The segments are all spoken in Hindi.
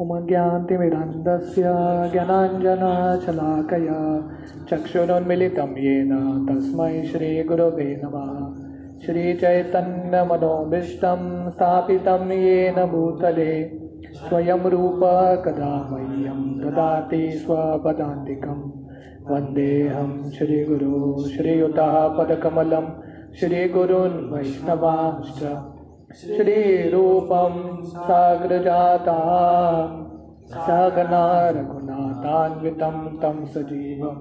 उमज्ञान्तिमिरन्दस्य ज्ञानाञ्जनशलाकया चक्षुरुन्मिलितं येन तस्मै श्रीगुरवे नमः। श्रीचैतन्यमनोभीष्टं स्थापितं येन भूतले, स्वयं रूप कदा मह्यं ददाति स्वपदान्तिकं। वन्देऽहं श्रीगुरो श्रीयुतः पदकमलं श्रीगुरून् वैष्णवांश्च। श्रीरूपं साग्रजाता सागना रघुनाथान्वितं तं सजीवं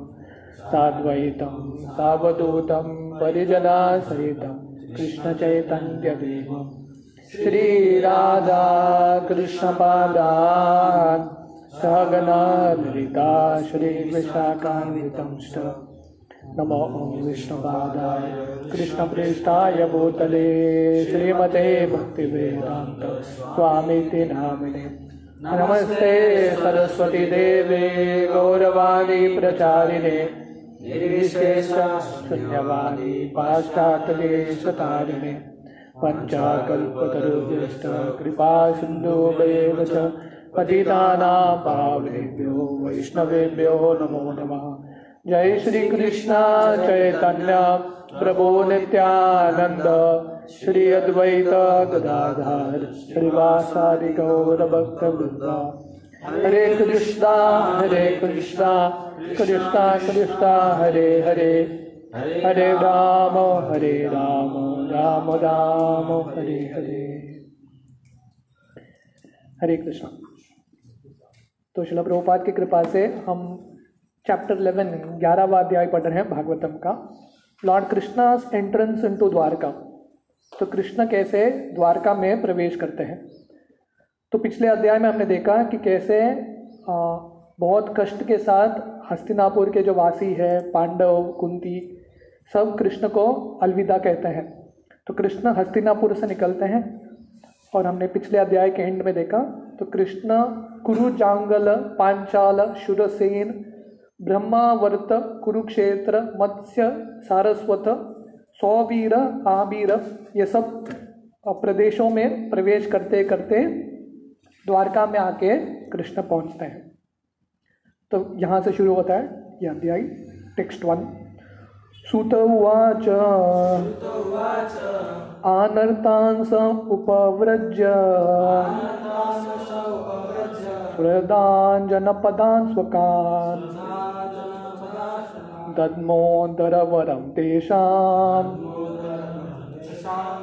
साद्वैतं सावधूतं परिजनासहितं कृष्णचैतन्यदेवं। श्रीराधा कृष्णपादान् सहगना ललिता नमो विष्णुपादाय कृष्णप्रेष्ठाय भूतले श्रीमते भक्तिवेदान्त स्वामीति नामिने। नमस्ते सरस्वती देवे गौरवाणी प्रचारिणे। निर्विशेषशून्यवाणी पाश्चात्यदेशतारिणे पञ्चाकल्पतरुभ्यश्च पतितानां पावनेभ्यो वैष्णवेभ्यो नमो नमः। जय श्री कृष्ण चैतन्य प्रभु नित्यानंद श्री अद्वैत गदाधर श्रीवासादि गौर भक्त वृंदा हरे कृष्णा हरे कृष्णा कृष्णा कृष्णा, हरे हरे। हरे राम हरे राम राम राम, हरे हरे। हरे कृष्णा। तो शिला प्रभुपाद की कृपा से हम चैप्टर 11 ग्यारहवा अध्याय पढ़ रहे हैं भागवतम का। Lord Krishna entrance into Dwarka. तो कृष्ण कैसे द्वारका में प्रवेश करते हैं? तो पिछले अध्याय में हमने देखा कि कैसे बहुत कष्ट के साथ हस्तिनापुर के जो वासी है, पांडव, कुंती, सब कृष्ण को अलविदा कहते हैं। तो कृष्ण हस्तिनापुर से निकलते हैं और हमने पिछले अध्याय के एंड में देखा तो कृष्ण कुरु जांगल पांचाल, शुरसेन ब्रह्मावर्त कुरुक्षेत्र मत्स्य सारस्वत सौवीर आबीर ये सब प्रदेशों में प्रवेश करते करते द्वारका में आके कृष्ण पहुँचते हैं। तो यहाँ से शुरू होता है यह अध्याय टेक्स्ट वन। सुत उवाच। आनर्तांस उपव्रज्य। हृदाञ्जनपदान् स्वकान्। तद्मोदरवरं तेषां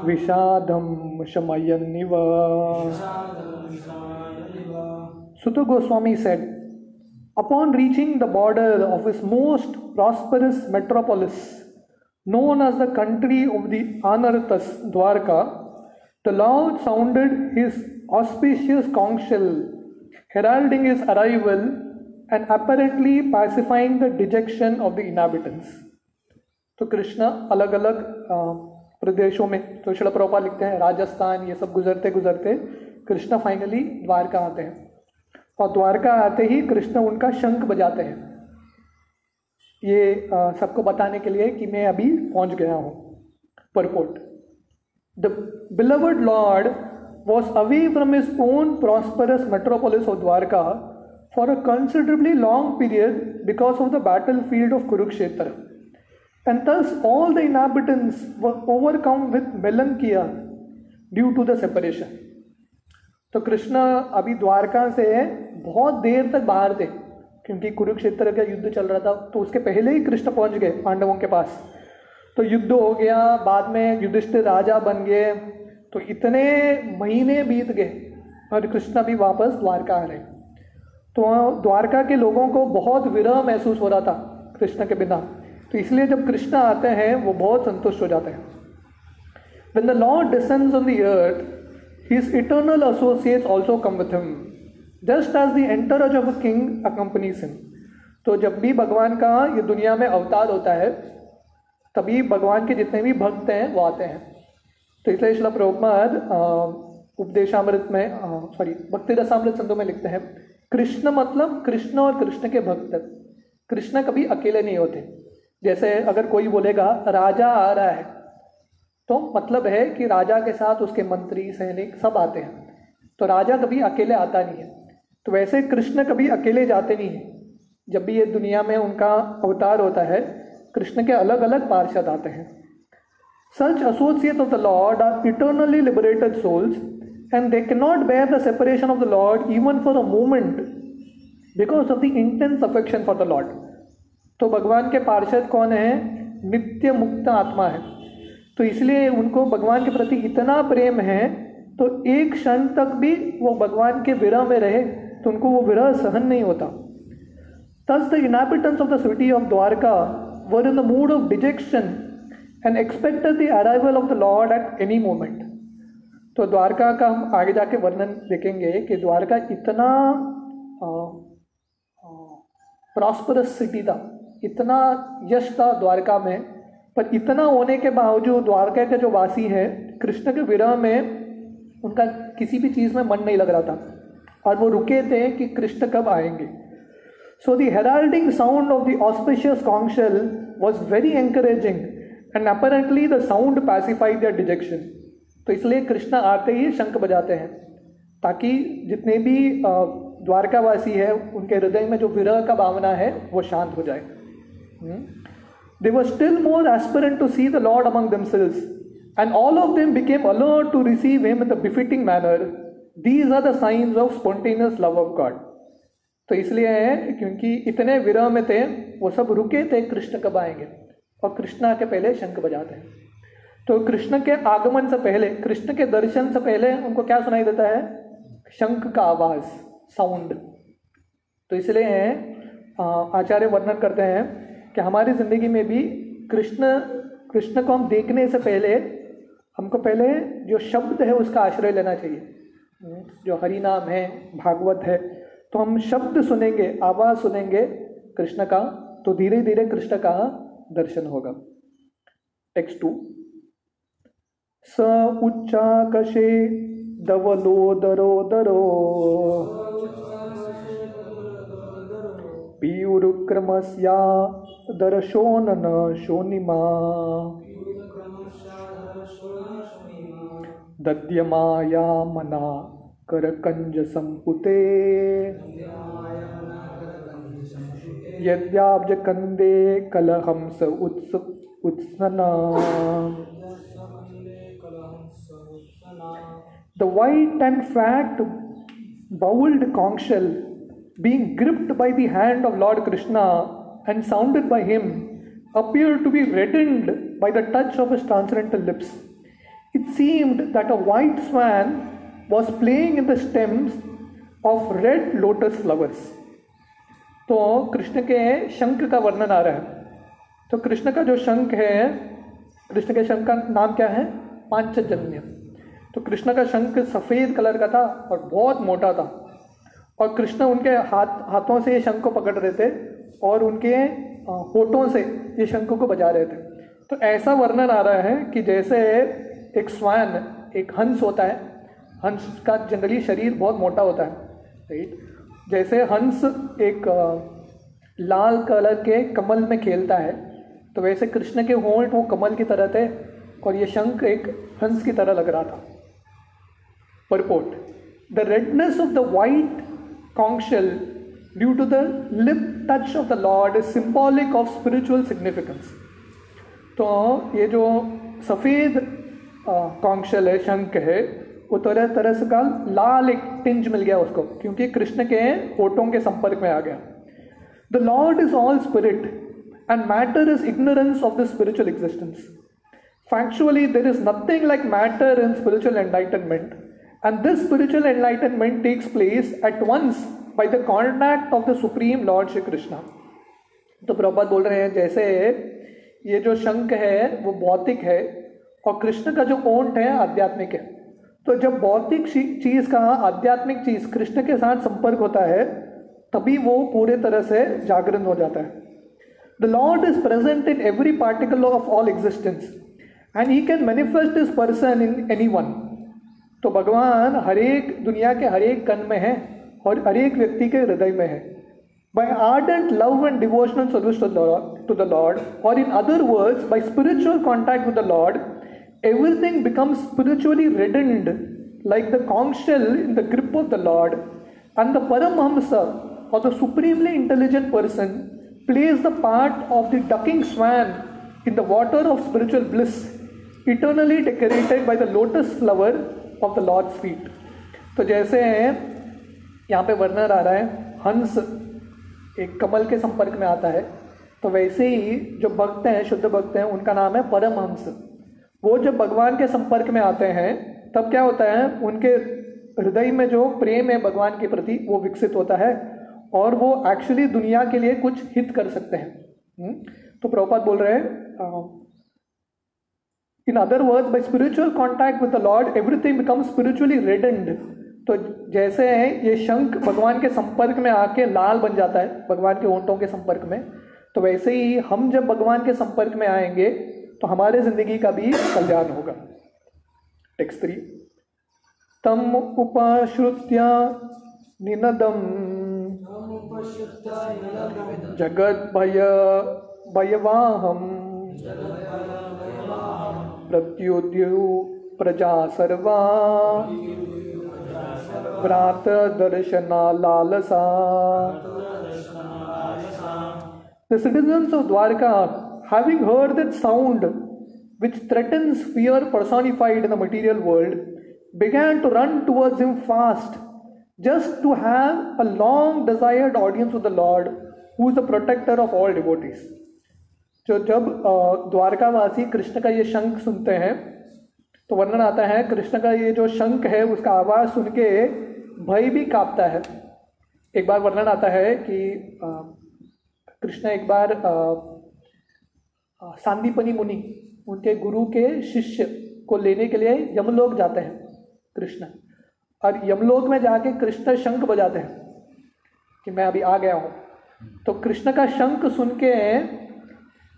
विषादं Suta Goswami said upon reaching the border of his most prosperous metropolis known as the country of the Anarta Dwarka the lord sounded his auspicious conchshell heralding his arrival and apparently pacifying the dejection of the inhabitants. तो कृष्ण अलग अलग प्रदेशों में तो शिला प्रभा लिखते हैं, राजस्थान, ये सब गुजरते गुजरते कृष्ण फाइनली द्वारका आते हैं। और द्वारका आते ही कृष्ण उनका शंख बजाते हैं। ये सबको बताने के लिए कि मैं अभी पहुँच गया हूँ purport the beloved lord was away from his own prosperous metropolis of Dwarka a considerably long period because of the battle field of Kurukshetra and thus, all the inhabitants were overcome with melancholia due to the separation तो कृष्ण अभी द्वारका से बहुत देर तक बाहर थे, क्योंकि कुरुक्षेत्र का युद्ध चल रहा था तो उसके पहले ही कृष्ण पहुँच गए पांडवों के पास। तो युद्ध हो गया, बाद में युधिष्ठिर राजा बन गए तो इतने महीने बीत गए और कृष्ण भी वापस द्वारका आ रहे। तो द्वारका के लोगों को बहुत विरह महसूस हो रहा था कृष्ण के बिना। तो इसलिए जब कृष्ण आते हैं वो बहुत संतुष्ट हो जाते हैं। When the Lord descends on the earth, his eternal associates also come with him, just as the entourage of a king accompanies. तो जब भी भगवान का ये दुनिया में अवतार होता है तभी भगवान के जितने भी भक्त हैं वो आते हैं। तो इसलिए शिला प्रभुपाद उपदेशामृत में सॉरी भक्ति रसामृत संतों में लिखते हैं। कृष्ण मतलब कृष्ण और कृष्ण के भक्त। कृष्ण कभी अकेले नहीं होते। जैसे अगर कोई बोलेगा, राजा आ रहा है तो मतलब है कि राजा के साथ उसके मंत्री, सैनिक सब आते हैं। तो राजा कभी अकेले आता नहीं है। तो वैसे कृष्ण कभी अकेले जाते नहीं हैं। जब भी ये दुनिया में उनका अवतार होता है, कृष्ण के अलग अलग पार्षद आते हैं। Such associate of the lord are eternally liberated souls and they can not bear the separation of the lord even for a moment because of the intense affection for the lord तो भगवान के पार्षद कौन है? नित्य मुक्त आत्मा है। तो इसलिए उनको भगवान के प्रति इतना प्रेम है तो एक क्षण तक भी वो भगवान के विरह में रहे तो उनको वो विरह सहन नहीं होता। Thus, the inhabitants of the city of Dwarka were in the mood of dejection and expected the arrival of the Lord at any moment. तो द्वारका का हम आगे जाके वर्णन देखेंगे कि द्वारका इतना प्रॉस्परस सिटी था। इतना यश था द्वारका में, पर इतना होने के बावजूद द्वारका के जो वासी हैं, कृष्ण के विरह में उनका किसी भी चीज़ में मन नहीं लग रहा था। और वो रुके थे कि कृष्ण कब आएँगे। So the heralding sound of the auspicious conch shell was very encouraging, and apparently the sound pacified dejection. तो इसलिए कृष्ण आते ही शंख बजाते हैं, ताकि जितने भी द्वारकावासी है, उनके हृदय में जो विरह का भावना है, वो शांत हो जाए। They were still more aspirant to see the lord among damsels and all of them became alert to receive him in the befitting manner these are the science of spontaneous love of God तो इसलिए है क्योंकि इतने विरह में थे, वो सब रुके थे, कृष्ण कब आएँगे? और कृष्णा के पहले शंख बजाते हैं। तो कृष्ण के आगमन से पहले, कृष्ण के दर्शन से पहले उनको क्या सुनाई देता है? शंख का आवाज़ साउंड तो इसलिए आचार्य वर्णन करते हैं कि हमारी ज़िंदगी में भी कृष्ण कृष्ण को हम देखने से पहले, हमको पहले जो शब्द है उसका आश्रय लेना चाहिए। जो हरि नाम है, भागवत है तो हम शब्द सुनेंगे, आवाज़ सुनेंगे कृष्ण का तो धीरे धीरे कृष्ण का दर्शन होगा। Text two. स उच्चाकशे दवलो दरो दरो पीयुरुक्रमस्या दर्शोनन शोनिमा दद्यमाया मना करकंज संपुते यद्याब्ज कंदे कलहंस उत्स उत्सना। The white and fat bowled conch shell being gripped by the hand of Lord Krishna and sounded by him appeared to be reddened by the touch of his transcendental lips. It seemed that a white swan was playing in the stems of red lotus flowers. तो कृष्ण के शंख का वर्णन आ रहा है तो कृष्ण का जो शंख है कृष्ण के शंख का नाम क्या है पांचजन्य तो कृष्ण का शंख सफ़ेद कलर का था और बहुत मोटा था। और कृष्ण उनके हाथ, हाथों से ये शंख को पकड़ रहे थे और उनके होठों से ये शंख को बजा रहे थे। तो ऐसा वर्णन आ रहा है कि जैसे एक स्वान, एक हंस होता है, हंस का जनरली शरीर बहुत मोटा होता है राइट जैसे हंस एक लाल कलर के कमल में खेलता है तो वैसे कृष्ण के होंठ वो कमल की तरह थे और ये शंख एक हंस की तरह लग रहा था। Purport the redness of the white conchshell due to the lip touch of the lord is symbolic of spiritual significance तो ये जो सफ़ेद कॉन्शल है, शंख है, वो तरह तरह से का लाल एक टिंज मिल गया उसको, क्योंकि कृष्ण के होठों के संपर्क में आ गया। The lord is all spirit and matter is ignorance of the spiritual existence factually there is nothing like matter in spiritual enlightenment and this spiritual enlightenment takes place at once by the contact of the supreme lord Shri Krishna तो प्रभात बोल रहे हैं, जैसे ये जो शंख है, वो भौतिक है, और कृष्ण का जो ओंट है, आध्यात्मिक है। तो जब भौतिक चीज़ का, आध्यात्मिक चीज़ कृष्ण के साथ संपर्क होता है, तभी वो पूरे तरह से जागरण हो जाता है। The lord is present in every particle of all existence and he can manifest this person in any one तो भगवान हरेक दुनिया के हर एक कन में है और हरेक व्यक्ति के हृदय में है। By art and love and devotional service to the Lord or in other words by spiritual contact with the Lord everything become spiritually ridden like the conchshell in the grip of the Lord and the param paramahamsa or the supremely intelligent person plays the part of the ducking swan in the water of spiritual bliss eternally decorated by the lotus flower of the Lord's feet. तो जैसे यहाँ पे वर्णन आ रहा है, हंस एक कमल के संपर्क में आता है तो वैसे ही जो भक्त हैं, शुद्ध भक्त हैं, उनका नाम है परमहंस वो जब भगवान के संपर्क में आते हैं, तब क्या होता है, उनके हृदय में जो प्रेम है भगवान के प्रति, वो विकसित होता है और वो एक्चुअली दुनिया के लिए कुछ हित कर सकते हैं हम्म? तो प्रभुपाद बोल रहे हैं in other words by spiritual contact with the Lord everything become spiritually ridden तो जैसे है ये शंख भगवान के संपर्क में आके लाल बन जाता है भगवान के ओंटों के संपर्क में। तो वैसे ही हम जब भगवान के संपर्क में आएँगे तो हमारे ज़िंदगी का भी कल्याण होगा। टेक्स्ट थ्री तम उपाश्रुत्या निनदम। जगत भय भयवाहम। प्रत्युद्यु प्रजा सर्वा व्रात दर्शना लालसा The citizens of Dwarka, having heard that sound which threatens fear personified in the material world, began to run towards him fast, just to have a long desired audience with the Lord, who is the protector of all devotees. जो जब द्वारकावासी कृष्ण का ये शंख सुनते हैं तो वर्णन आता है, कृष्ण का ये जो शंख है, उसका आवाज़ सुन के भय भी कांपता है। एक बार वर्णन आता है कि कृष्ण एक बार सांदीपनी मुनि, उनके गुरु के शिष्य को लेने के लिए यमलोक जाते हैं, कृष्ण। और यमलोक में जाके कृष्ण शंख बजाते हैं, कि मैं अभी आ गया हूँ। तो कृष्ण का शंख सुन के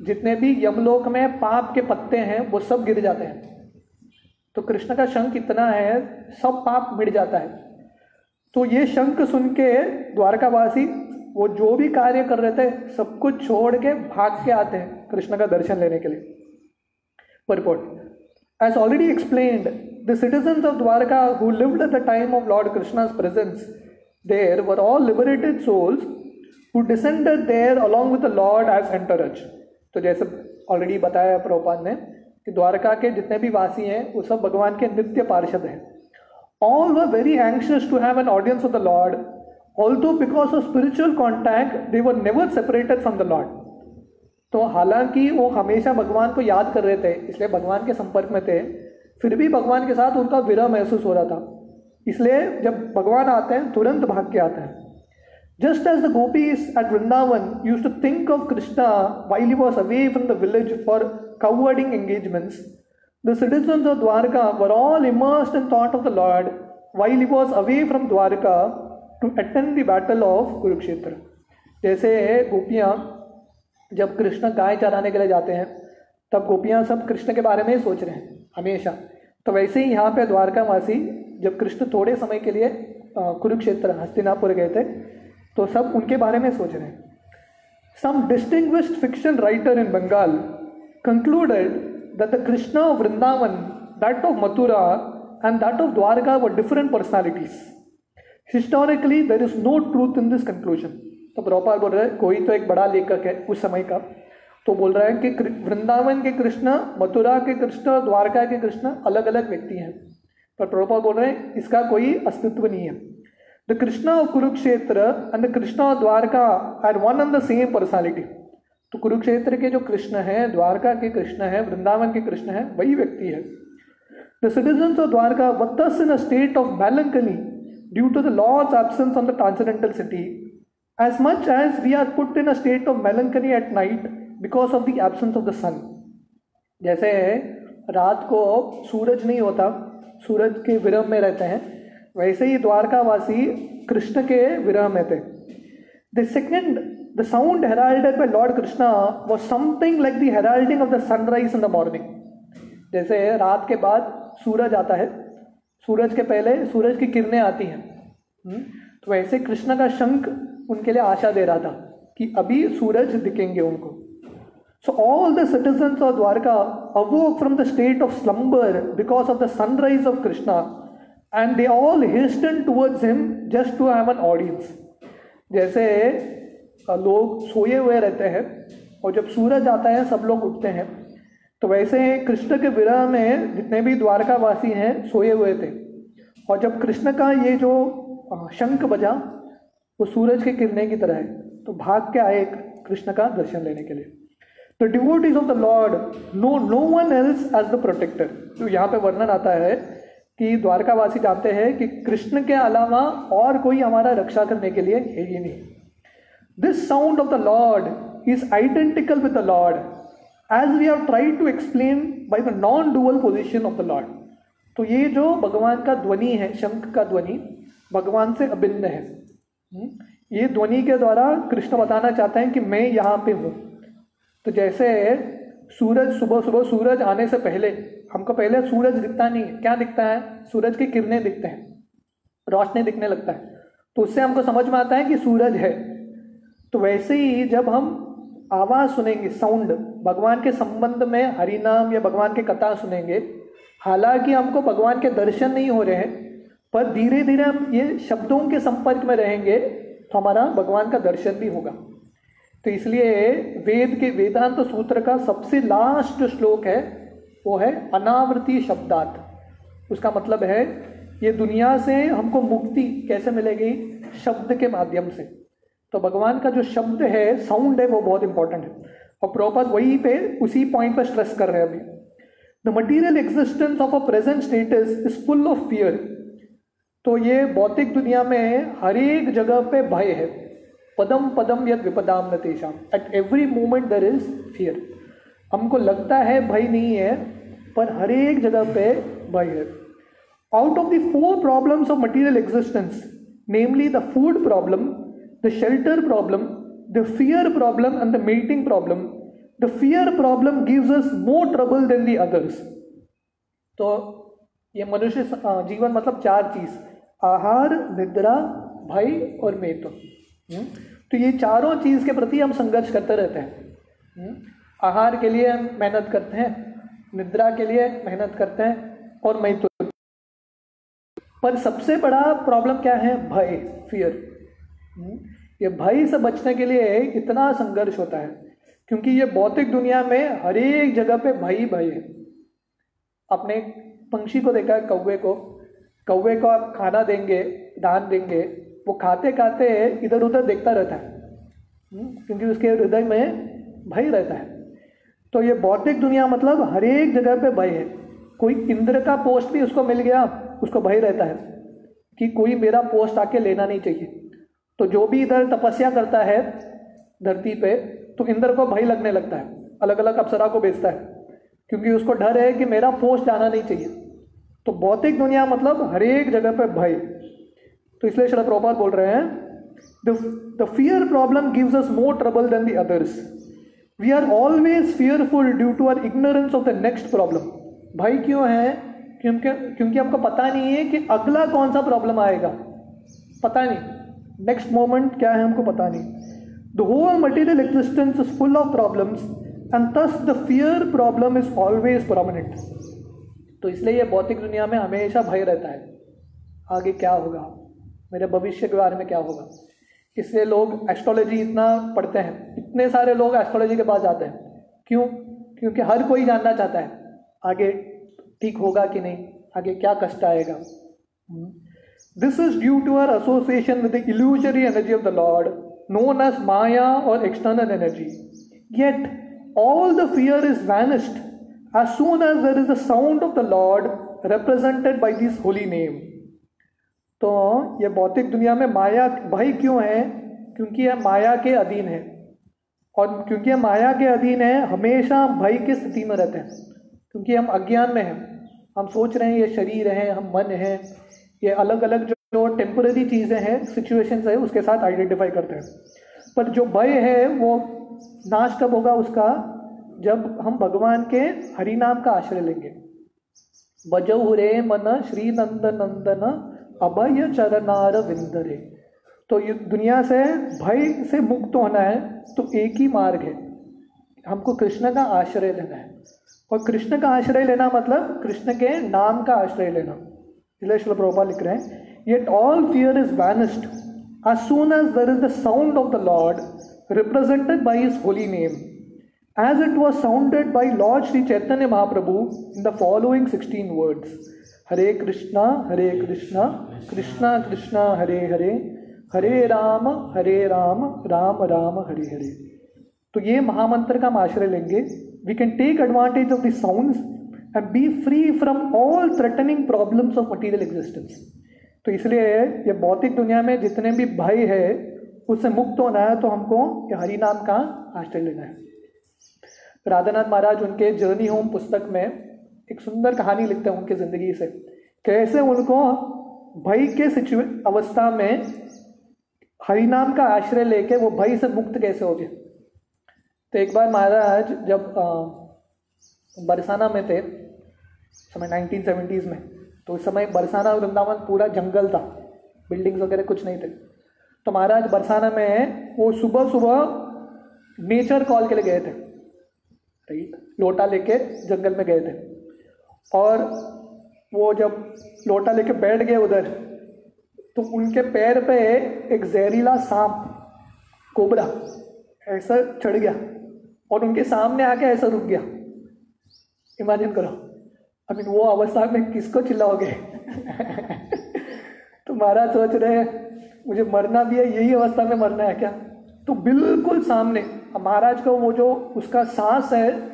जितने भी यमलोक में पाप के पत्ते हैं, वो सब गिर जाते हैं। तो कृष्ण का शंख इतना है, सब पाप मिट जाता है। तो ये शंख सुन के द्वारकावासी, वो जो भी कार्य कर रहे थे, सब कुछ छोड़ के भाग के आते हैं कृष्ण का दर्शन लेने के लिए। Purport as already explained the citizen of Dwarka who lived at the time of Lord Krishna's presence there were all liberated souls who descended there along with the Lord as entourage तो जैसे ऑलरेडी बताया प्रोपान ने कि द्वारका के जितने भी वासी हैं, वो सब भगवान के नित्य पार्षद हैं। All were very anxious to have an audience of the Lord although because of spiritual contact they were never separated from the Lord तो हालाँकि वो हमेशा भगवान को याद कर रहे थे, इसलिए भगवान के संपर्क में थे। फिर भी भगवान के साथ उनका विरह महसूस हो रहा था। इसलिए जब भगवान आते हैं, तुरंत भाग के आते हैं। Just as the gopis at Vrindavan use to think of Krishna while he was away from the village for cowherding engagements the citizen of Dwarka were all immersed in thought of the Lord while he was away from Dwarka to attend the battle of Kurukshetra जैसे गोपियाँ जब कृष्ण गाय चराने के लिए जाते हैं, तब गोपियाँ सब कृष्ण के बारे में ही सोच रहे हैं, हमेशा। तो वैसे ही यहाँ पे द्वारकावासी जब कृष्ण थोड़े समय के लिए कुरुक्षेत्र, हस्तिनापुर गए थे तो सब उनके बारे में सोच रहे हैं। Some distinguished fiction writer in Bengal concluded that the Krishna of Vrindavan that of Mathura and that of Dwarka were different personalities historically there is no truth in this conclusion तो प्रॉपर बोल रहा है, कोई तो एक बड़ा लेखक है उस समय का। तो बोल रहा है कि वृंदावन के कृष्ण मथुरा के कृष्ण द्वारका के कृष्ण अलग अलग व्यक्ति हैं। पर प्रॉपर बोल रहे हैं, इसका कोई अस्तित्व नहीं है। The Krishna of Kurukshetra and the Krishna of Dwarka are one and the same personality तो कुरुक्षेत्र के जो कृष्ण हैं द्वारका के कृष्ण हैं वृंदावन के कृष्ण हैं वही व्यक्ति है। The citizen of Dwarka was in a state of बैलंकनी due to the Lord's absence on the transcendental city, as much as we are put in a state of melancholy at night because of the absence of the sun. जैसे रात को सूरज नहीं होता सूरज के विरह में रहते हैं वैसे ही द्वारकावासी कृष्ण के विरह में थे। The second the sound heralded by Lord Krishna was something like the heralding of the sunrise in the morning जैसे रात के बाद सूरज आता है, सूरज के पहले सूरज की किरणें आती हैं। हम्म? तो वैसे कृष्ण का शंख उनके लिए आशा दे रहा था कि अभी सूरज दिखेंगे उनको। So all the citizen of Dwarka awoke from the state of slumber because of the sunrise of Krishna and they all hastened towards him just to have an audience जैसे लोग सोए हुए रहते हैं और जब सूरज आता है, सब लोग उठते हैं। तो वैसे कृष्ण के विरह में जितने भी द्वारकावासी हैं, सोए हुए थे। और जब कृष्ण का ये जो शंख बजा, वो सूरज के किरने की तरह है। तो भाग के आए कृष्ण का दर्शन लेने के लिए। The devotees of the Lord know no one else as the protector तो यहाँ पे वर्णन आता है कि द्वारकावासी जानते हैं कि कृष्ण के अलावा और कोई हमारा रक्षा करने के लिए है ही नहीं। This sound of the Lord is identical with the Lord as we have tried to explain by the non dual position of the Lord तो ये जो भगवान का ध्वनि है, शंख का ध्वनि, भगवान से अभिन्न है। हम्म? ये ध्वनि के द्वारा कृष्ण बताना चाहते हैं कि मैं यहाँ पे हूँ। तो जैसे सूरज, सुबह सुबह सूरज आने से पहले, हमको पहले सूरज दिखता नहीं है। क्या दिखता है? सूरज की किरणें दिखते हैं। रोशनी दिखने लगता है। तो उससे हमको समझ में आता है कि सूरज है। तो वैसे ही जब हम आवाज़ सुनेंगे साउंड भगवान के संबंध में हरिनाम या भगवान की कथा सुनेंगे, हालाँकि हमको भगवान के दर्शन नहीं हो रहे हैं, पर धीरे धीरे हम ये शब्दों के संपर्क में रहेंगे तो हमारा भगवान का दर्शन भी होगा। तो इसलिए वेद के वेदांत सूत्र का सबसे लास्ट जो श्लोक है, वो है अनावृति शब्दार्थ। उसका मतलब है, ये दुनिया से हमको मुक्ति कैसे मिलेगी? शब्द के माध्यम से। तो भगवान का जो शब्द है साउंड है, वो बहुत इंपॉर्टेंट है। और प्रोपर वही पे, उसी पॉइंट पर स्ट्रेस कर रहे हैं अभी। The material existence of a present status is full of fear तो ये भौतिक दुनिया में हर एक जगह पे भय है। पदम पदम यद विपदाम न तेषाम। At every moment there is fear हमको लगता है भय नहीं है, पर हर एक जगह पे भय है। Out of the four problems of material existence namely the food problem the shelter problem the fear problem and the mating problem the fear problem gives us more trouble than the others तो ये मनुष्य जीवन मतलब चार चीज़, आहार, निद्रा, भय और मेत। हम्म? तो ये चारों चीज़ के प्रति हम संघर्ष करते रहते हैं। हम्म? आहार के लिए मेहनत करते हैं, निद्रा के लिए मेहनत करते हैं और मैं तो पर सबसे बड़ा प्रॉब्लम क्या है? भय फियर हम्म? ये भय से बचने के लिए इतना संघर्ष होता है, क्योंकि ये भौतिक दुनिया में हर एक जगह पे भय ही भय है। अपने पंक्षी को देखा है कौवे को। कौवे को आप खाना देंगे, दान देंगे वो खाते खाते इधर उधर देखता रहता है। हम्म, क्योंकि उसके हृदय में भय रहता है। तो ये भौतिक दुनिया मतलब हर एक जगह पे भय है। कोई इंद्र का पोस्ट भी उसको मिल गया उसको भय रहता है कि कोई मेरा पोस्ट आके लेना नहीं चाहिए। तो जो भी इधर तपस्या करता है धरती पे तो इंद्र को भय लगने लगता है। अलग अलग अप्सरा को बेचता है। क्योंकि उसको डर है कि मेरा पोस्ट आना नहीं चाहिए। तो भौतिक दुनिया मतलब हर एक जगह पर भय। तो इसलिए शरद प्रभात बोल रहे हैं the fear problem gives us more trouble than the others we are always fearful due to our ignorance of the next problem भाई क्यों है? क्योंकि क्योंकि हमको पता नहीं है कि अगला कौन सा प्रॉब्लम आएगा। पता नहीं। नेक्स्ट मोमेंट क्या है हमको पता नहीं। The whole material existence is full of problems and thus the fear problem is always permanent तो इसलिए ये भौतिक दुनिया में हमेशा भय रहता है। आगे क्या होगा? मेरे भविष्य के बारे में क्या होगा? इसलिए लोग एस्ट्रोलॉजी इतना पढ़ते हैं। इतने सारे लोग एस्ट्रोलॉजी के पास जाते हैं। क्यों? क्योंकि हर कोई जानना चाहता है, आगे ठीक होगा कि नहीं, आगे क्या कष्ट आएगा। This is due to our association with the illusory energy of the Lord known as maya or external energy yet all the fear is vanished as soon as there is the sound of the Lord represented by this holy name. तो ये भौतिक दुनिया में माया भय क्यों है? क्योंकि यह माया के अधीन है। और क्योंकि यह माया के अधीन है हमेशा भय की स्थिति में रहते हैं। क्योंकि हम अज्ञान में हैं। हम सोच रहे हैं ये शरीर है हम मन है। ये अलग अलग जो, जो टेम्पररी चीज़ें हैं सिचुएशन है उसके साथ आइडेंटिफाई करते हैं। पर जो भय है वो नाश कब होगा उसका? जब हम भगवान के हरि नाम का आश्रय लेंगे। बजौ रे मन श्री नंद नंदन अभय चरनार विंदरे तो ये दुनिया से भय से मुक्त होना है तो एक ही मार्ग है हमको कृष्ण का आश्रय लेना है और कृष्ण का आश्रय लेना मतलब कृष्ण के नाम का आश्रय लेना इसलिए श्री प्रभुपा लिख रहे हैं yet all fear is vanished as soon as there is the sound of the Lord represented by his holy name, as it was sounded by Lord Sri Chaitanya Mahaprabhu in the following 16 words Hare Krishna, Hare Krishna, Krishna Krishna, Hare Hare Hare Rama Hare Rama Rama Rama Hare Hare. तो ये महामंत्र का हम आश्रय लेंगे। We can take advantage of the sounds and be free from all threatening problems of material existence तो इसलिए ये भौतिक दुनिया में जितने भी भय है उससे मुक्त होना है तो हमको ये हरि नाम का आश्रय लेना है। राधानाथ महाराज उनके जर्नी होम पुस्तक में एक सुंदर कहानी लिखते हैं उनकी ज़िंदगी से कैसे उनको भय के सिचुए अवस्था में हरि नाम का आश्रय लेके वो भय से मुक्त कैसे हो गए? तो एक बार महाराज जब बरसाना में थे, समय 1970s में तो उस समय बरसाना वृंदावन पूरा जंगल था, बिल्डिंग्स वगैरह कुछ नहीं थे। तो महाराज बरसाना में वो सुबह सुबह नेचर कॉल के लिए गए थे, राइट? लोटा लेके जंगल में गए थे। और वो जब लोटा लेके बैठ गए उधर तो उनके पैर पे एक जहरीला सांप, कोबरा, ऐसा चढ़ गया और उनके सामने आके ऐसा रुक गया। इमेजिन करो आई मीन वो अवस्था में किसको चिल्लाओगे? तो महाराज सोच रहे हैं, मुझे मरना भी है, यही अवस्था में मरना है क्या? तो बिल्कुल सामने महाराज का वो जो उसका सांस है,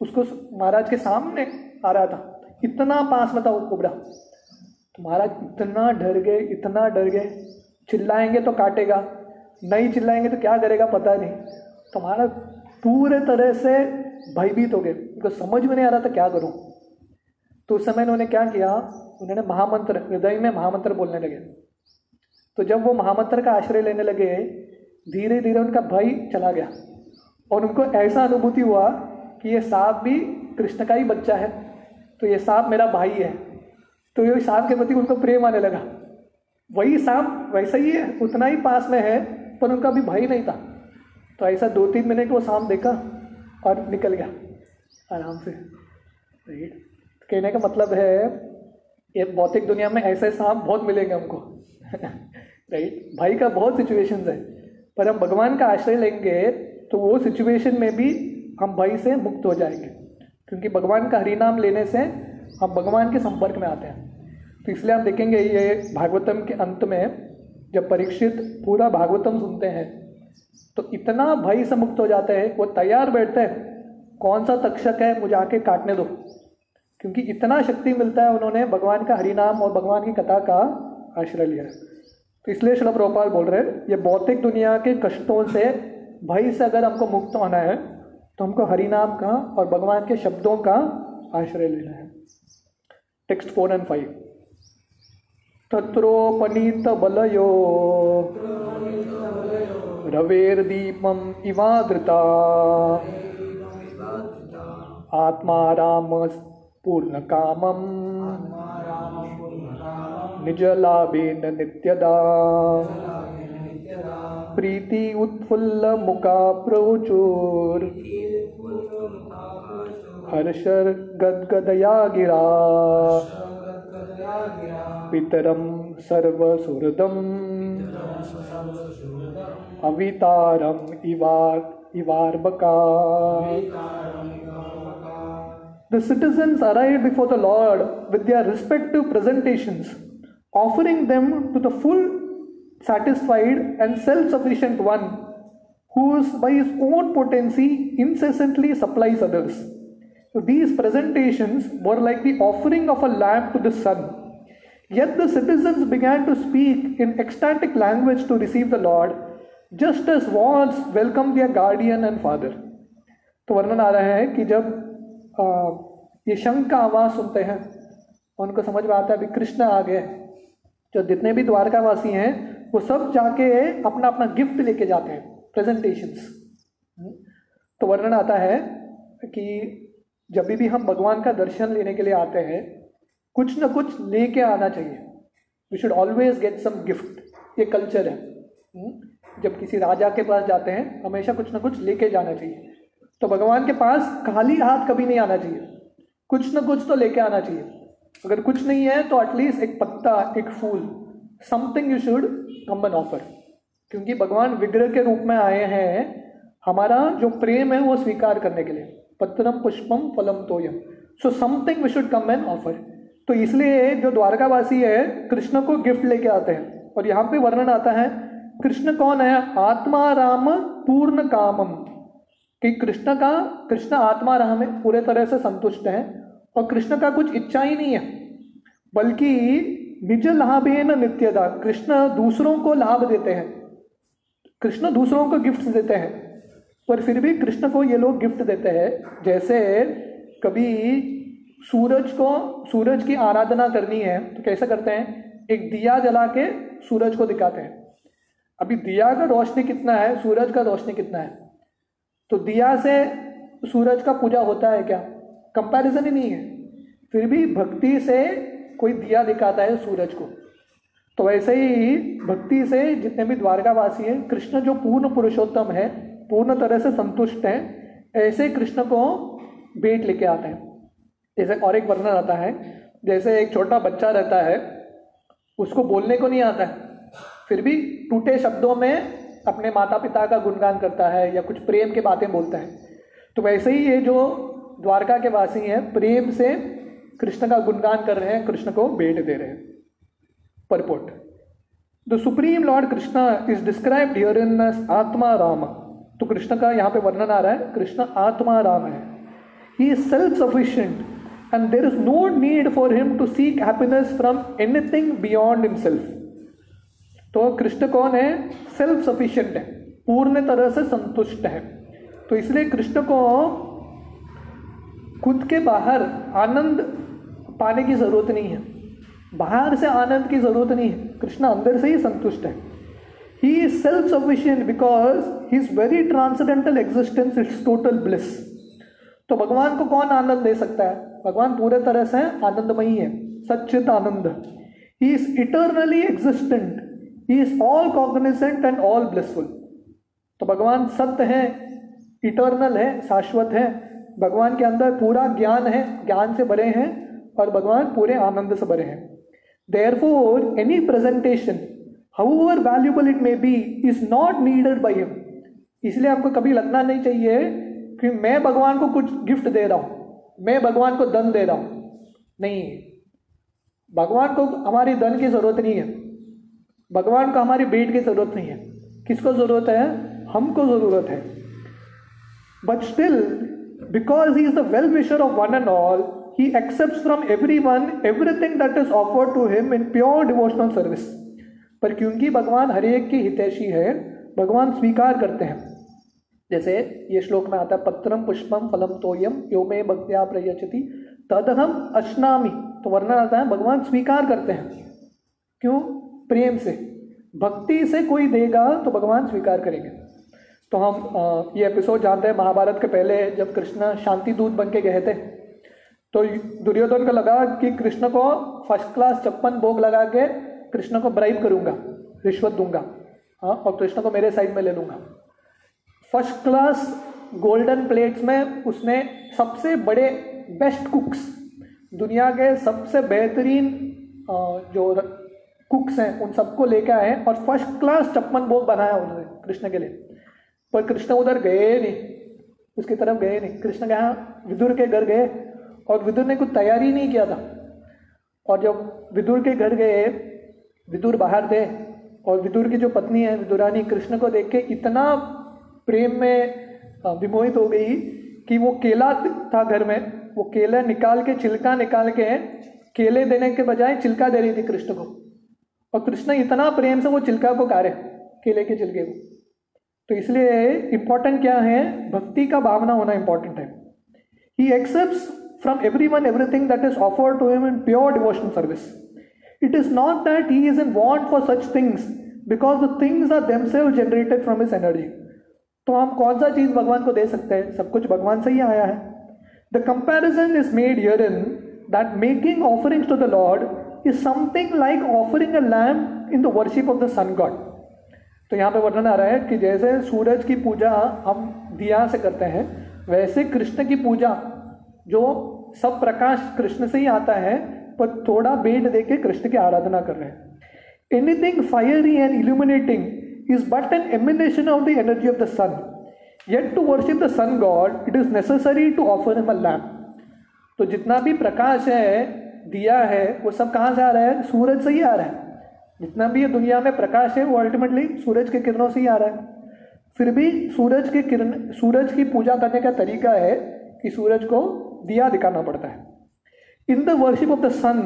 उसको महाराज के सामने आ रहा था। इतना पास में था वो कुबरा तो महाराज इतना डर गए, इतना डर गए। चिल्लाएँगे तो काटेगा, नहीं चिल्लाएँगे तो क्या करेगा पता नहीं। तो महाराज पूरे तरह से भयभीत हो गए। उनको समझ में नहीं आ रहा था क्या करूँ। तो उस समय उन्होंने क्या किया, उन्होंने महामंत्र, हृदय में महामंत्र बोलने लगे। तो जब वो महामंत्र का आश्रय लेने लगे धीरे धीरे उनका भय चला गया। और उनको ऐसा अनुभूति हुआ कि ये सांप भी कृष्ण का ही बच्चा है। तो ये सांप मेरा भाई है। तो ये सांप के प्रति उनको प्रेम आने लगा। वही सांप वैसा ही है, उतना ही पास में है, पर उनका भी भाई नहीं था। तो ऐसा दो तीन मिनट वो सांप देखा और निकल गया आराम से। राइट कहने का मतलब है, ये भौतिक दुनिया में ऐसे सांप बहुत मिलेंगे हमको। राइट? भाई का बहुत सिचुएशंस है। पर हम भगवान का आश्रय लेंगे तो वो सिचुएशन में भी हम भाई से मुक्त हो जाएँगे। क्योंकि भगवान का हरिनाम लेने से हम भगवान के संपर्क में आते हैं। तो इसलिए हम देखेंगे ये भागवतम के अंत में जब परीक्षित पूरा भागवतम सुनते हैं तो इतना भय से मुक्त हो जाते हैं, वो तैयार बैठते हैं, कौन सा तक्षक है, मुझे आके काटने दो। क्योंकि इतना शक्ति मिलता है उन्होंने भगवान का हरिनाम और भगवान की कथा का आश्रय लिया। है तो इसलिए श्री रोपाल बोल रहे हैं, ये भौतिक दुनिया के कष्टों से, भय से अगर हमको मुक्त होना है तो हमको हरिनाम का और भगवान के शब्दों का आश्रय लेना है। Text four and five. तत्रोपनीत बलयो। रवेर्दीपम इवादृता। आत्मा राम पूर्ण कामम। निजलाभेन नित्यदा। प्रीति उत्फुल्ल मुका प्रचुर हर्षर गदगदया गिरा पितरम सर्वसुहृदम अवितारम इवार इवार्बका The citizens arrived before the Lord with their respective presentations, offering them to the full satisfied and self sufficient one who is by his own potency incessantly supplies others. So these presentations were like the offering of a lamp to the sun. Yet the citizens began to speak in ecstatic language to receive the Lord, just as wands welcome their guardian and father. तो वर्णन आ रहा है कि जब आ, ये शंख का आवाज़ सुनते हैं उनको समझ में आता है अभी कृष्ण आ गए जो जितने भी द्वारकावासी हैं वो सब जाके अपना अपना गिफ्ट लेके जाते हैं प्रेजेंटेशंस तो वर्णन आता है कि जब भी हम भगवान का दर्शन लेने के लिए आते हैं, कुछ ना कुछ लेके आना चाहिए। We should always get some gift ये कल्चर है। जब किसी राजा के पास जाते हैं, हमेशा कुछ ना कुछ लेके जाना चाहिए। तो भगवान के पास खाली हाथ कभी नहीं आना चाहिए। कुछ ना कुछ तो लेके आना चाहिए। अगर कुछ नहीं है तो एटलीस्ट एक पत्ता, एक फूल। Something you should come and offer क्योंकि भगवान विग्रह के रूप में आए हैं, हमारा जो प्रेम है वो स्वीकार करने के लिए। पत्रम पुष्पम फलम तोयम। So something we should come and offer तो इसलिए जो द्वारकावासी है, कृष्ण को गिफ्ट लेके आते हैं। और यहाँ पे वर्णन आता है, कृष्ण कौन है? आत्मा राम पूर्ण कामम। कि कृष्ण का, कृष्ण आत्मा राम पूरे तरह से संतुष्ट है। और कृष्ण का कुछ इच्छा ही नहीं है। बल्कि निज लाभेन नित्यदा कृष्ण दूसरों को लाभ देते हैं। कृष्ण दूसरों को गिफ्ट देते हैं। पर फिर भी कृष्ण को ये लोग गिफ्ट देते हैं। जैसे कभी सूरज को, सूरज की आराधना करनी है तो कैसे करते हैं? एक दिया जला के सूरज को दिखाते हैं। अभी दिया का रोशनी कितना है? सूरज का रोशनी कितना है? तो दिया से सूरज का पूजा होता है क्या? कंपैरिजन ही नहीं है। फिर भी भक्ति से कोई दिया दिखाता है सूरज को। तो वैसे ही भक्ति से जितने भी द्वारकावासी हैं, कृष्ण जो पूर्ण पुरुषोत्तम है, पूर्ण तरह से संतुष्ट हैं, ऐसे कृष्ण को बेट लेके आते हैं। जैसे और एक वर्णन आता है, जैसे एक छोटा बच्चा रहता है, उसको बोलने को नहीं आता है। फिर भी टूटे शब्दों में अपने माता पिता का गुणगान करता है या कुछ प्रेम के बातें बोलता है। तो वैसे ही ये जो द्वारका के वासी हैं, प्रेम से कृष्ण का गुणगान कर रहे हैं, कृष्ण को भेंट दे रहे हैं। Purport. The supreme Lord Krishna is described here in atmarama तो कृष्ण का यहाँ पे वर्णन आ रहा है, कृष्ण आत्मा राम है। He is self sufficient and there is no need for him to seek happiness from anything beyond himself तो कृष्ण कौन है? सेल्फ सफिशिएंट है, पूर्ण तरह से संतुष्ट है। तो इसलिए कृष्ण को खुद के बाहर आनंद पाने की ज़रूरत नहीं है। बाहर से आनंद की ज़रूरत नहीं है। कृष्ण अंदर से ही संतुष्ट है। He is self sufficient because his very transcendental existence it's total bliss तो भगवान को कौन आनंद दे सकता है? भगवान पूरे तरह से आनंदमयी है। सचित आनंद। He is eternally existent he is all cognizant and all blissful तो भगवान सत्य है इटर्नल है, शाश्वत है। भगवान के अंदर पूरा ज्ञान है। ज्ञान से भरे हैं। और भगवान पूरे आनंद से भरे हैं। Therefore any presentation however valuable it may be is not needed by him इसलिए आपको कभी लगना नहीं चाहिए कि मैं भगवान को कुछ गिफ्ट दे रहा हूँ, मैं भगवान को धन दे रहा हूँ। नहीं, भगवान को हमारी धन की ज़रूरत नहीं है। भगवान को हमारी बेट की ज़रूरत नहीं है। किसको ज़रूरत है? हमको ज़रूरत है। But still because he is the well wisher of one and all accept from everyone everything that is offered to him in pure devotional service पर क्योंकि भगवान हर एक की हितैषी है, भगवान स्वीकार करते हैं। जैसे ये श्लोक में आता है, पत्रम पुष्पम फलम तोयम यो में भक्त्या प्रयचति तदहम अश्नामी। तो वर्णन आता है, भगवान स्वीकार करते हैं। क्यों? प्रेम से। भक्ति से कोई देगा तो भगवान स्वीकार करेंगे। तो हम ये एपिसोड जानते हैं, महाभारत के पहले जब कृष्ण शांति दूत बन के गए थे तो दुर्योधन को लगा कि कृष्ण को फ़र्स्ट क्लास चप्पन भोग लगा के कृष्ण को ब्राइब करूँगा, रिश्वत दूँगा हाँ और कृष्ण को मेरे साइड में ले लूँगा। फ़र्स्ट क्लास गोल्डन प्लेट्स में उसने सबसे बड़े बेस्ट कुक्स दुनिया के सबसे बेहतरीन जो कुक्स हैं, उन सबको लेकर आए और फ़र्स्ट क्लास चप्पन भोग बनाया उन्होंने कृष्ण के लिए। पर कृष्ण उधर गए नहीं, उसकी तरफ़ गए नहीं। कृष्ण के यहाँ विदुर के घर गए और विदुर ने कुछ तैयारी नहीं किया था। और जब विदुर के घर गए, विदुर बाहर थे और विदुर की जो पत्नी है, विदुरानी कृष्ण को देख के इतना प्रेम में विमोहित हो गई कि वो केला था घर में। वो केला निकाल के, छिलका निकाल के, केले देने के बजाय चिल्का दे रही थी कृष्ण को। और कृष्ण इतना प्रेम से वो चिल्का को कार्य केले के चिल्के को। तो इसलिए इंपॉर्टेंट क्या है? भक्ति का भावना होना इंपॉर्टेंट है। He accept everyone everything that is offered to him in pure devotional service it is not that he is in want for such things because the things are themselves generated from his energy तो हम कौन सा चीज़ भगवान को दे सकते हैं? सब कुछ भगवान से ही आया है। The comparison is made here in that making offerings to the Lord is something like offering a lamp in the worship of the sun god तो यहाँ पे वर्णन आ रहा है कि जैसे सूरज की पूजा हम दिया से करते हैं, वैसे कृष्ण की पूजा जो सब प्रकाश कृष्ण से ही आता है, पर थोड़ा बेट दे के कृष्ण की आराधना कर रहे हैं। Anything fiery and illuminating is but an emanation of the energy of the sun yet to worship the sun god it is necessary to offer him a lamp तो जितना भी प्रकाश है, दिया है, वो सब कहाँ से आ रहा है? सूरज से ही आ रहा है। जितना भी ये दुनिया में प्रकाश है, वो अल्टीमेटली सूरज के किरणों से ही आ रहा है। फिर भी सूरज के किरण, सूरज की पूजा करने का तरीका है कि सूरज को दिया दिखाना पड़ता है। In the worship of the sun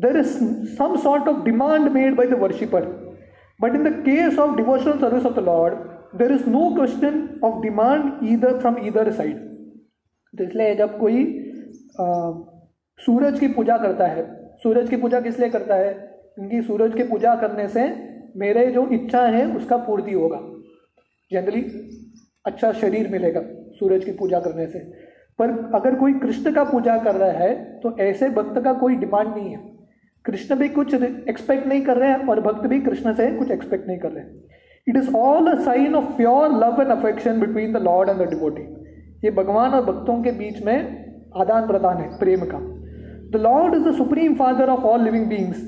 there is some sort of demand made by the worshipper but in the case of devotional service of the Lord there is no question of demand either from either side तो इसलिए जब कोई आ, सूरज की पूजा करता है सूरज की पूजा किस लिए करता है? क्योंकि सूरज की पूजा करने से मेरे जो इच्छा है उसका पूर्ति होगा। जनरली अच्छा शरीर मिलेगा सूरज की पूजा करने से। पर अगर कोई कृष्ण का पूजा कर रहा है तो ऐसे भक्त का कोई डिमांड नहीं है। कृष्ण भी कुछ एक्सपेक्ट नहीं कर रहे हैं और भक्त भी कृष्ण से कुछ एक्सपेक्ट नहीं कर रहे it is all a sign of pure love and affection between the Lord and the devotee ये भगवान और भक्तों के बीच में आदान प्रदान है प्रेम का। The Lord is the supreme father of all living beings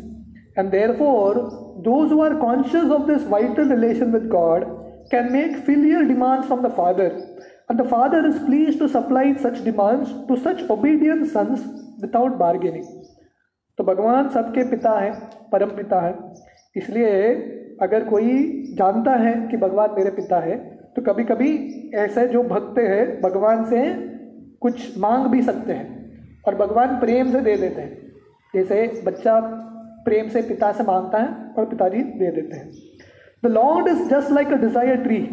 and therefore those who are conscious of this vital relation with God can make filial demands from the father, and the father is pleased to supply such demands to such obedient sons without bargaining. तो भगवान सबके पिता हैं परम पिता है इसलिए अगर कोई जानता है कि भगवान मेरे पिता है तो कभी कभी ऐसे जो भक्त है भगवान से कुछ मांग भी सकते हैं और भगवान प्रेम से दे देते हैं जैसे बच्चा प्रेम से पिता से माँगता है और पिताजी दे देते हैं The Lord is just like a desire tree,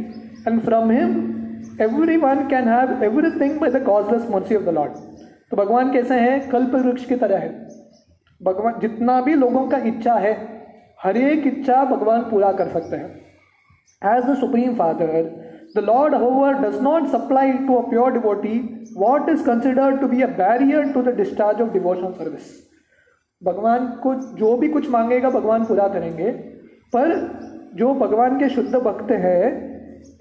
and from Him everyone can have everything by the causeless mercy of the Lord. तो भगवान कैसे हैं? कल्प वृक्ष की तरह है। भगवान, जितना भी लोगों का इच्छा है, हर एक इच्छा भगवान पूरा कर सकते हैं। As the supreme father the Lord however does not supply to a pure devotee what is considered to be a barrier to the discharge of devotional service भगवान को जो भी कुछ मांगेगा, भगवान पूरा करेंगे। पर जो भगवान के शुद्ध भक्त है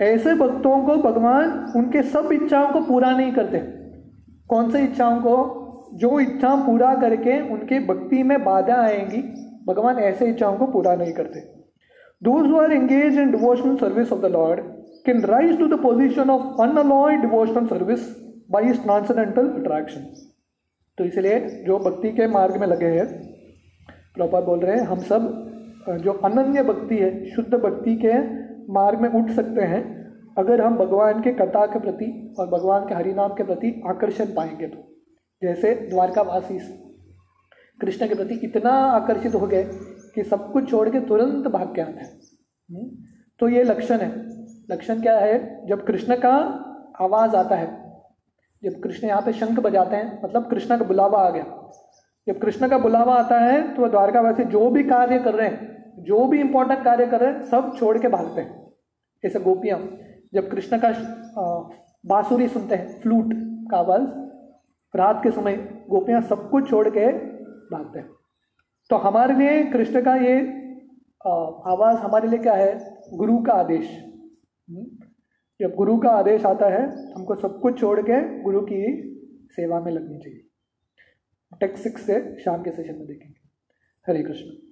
ऐसे भक्तों को भगवान उनके सब इच्छाओं को पूरा नहीं करते। कौन से इच्छाओं को? जो इच्छा पूरा करके उनके भक्ति में बाधा आएँगी, भगवान ऐसे इच्छाओं को पूरा नहीं करते। Those are engage in devotional service of the Lord can rise to the position of unalloyed devotional service by this transcendental attraction तो इसलिए जो भक्ति के मार्ग में लगे हैं प्रॉपर बोल रहे हैं, हम सब, जो अनन्य भक्ति है, शुद्ध भक्ति के मार्ग में उठ सकते हैं, अगर हम भगवान के कथा के प्रति और भगवान के हरिनाम के प्रति आकर्षण पाएँगे तो। जैसे द्वारकावासी कृष्ण के प्रति इतना आकर्षित हो गए कि सब कुछ छोड़ के तुरंत भाग के आते हैं। हम्म? तो ये लक्षण है। लक्षण क्या है? जब कृष्ण का आवाज़ आता है, जब कृष्ण यहाँ पे शंख बजाते हैं मतलब कृष्ण का बुलावा आ गया। जब कृष्ण का बुलावा आता है तो द्वारकावासी जो भी कार्य कर रहे हैं जो भी इंपॉर्टेंट कार्य कर रहे सब छोड़ के भागते हैं। जैसे गोपियाँ, जब कृष्ण का बांसुरी सुनते हैं फ्लूट का आवाज़, रात के समय गोपियाँ सब कुछ छोड़ के भागते हैं। तो हमारे लिए कृष्ण का ये आवाज़ हमारे लिए क्या है? गुरु का आदेश। हम्म? जब गुरु का आदेश आता है, हमको सब कुछ छोड़ के गुरु की सेवा में लगनी चाहिए। टेक्स सिक्स से शाम के सेशन में देखेंगे। हरे कृष्ण।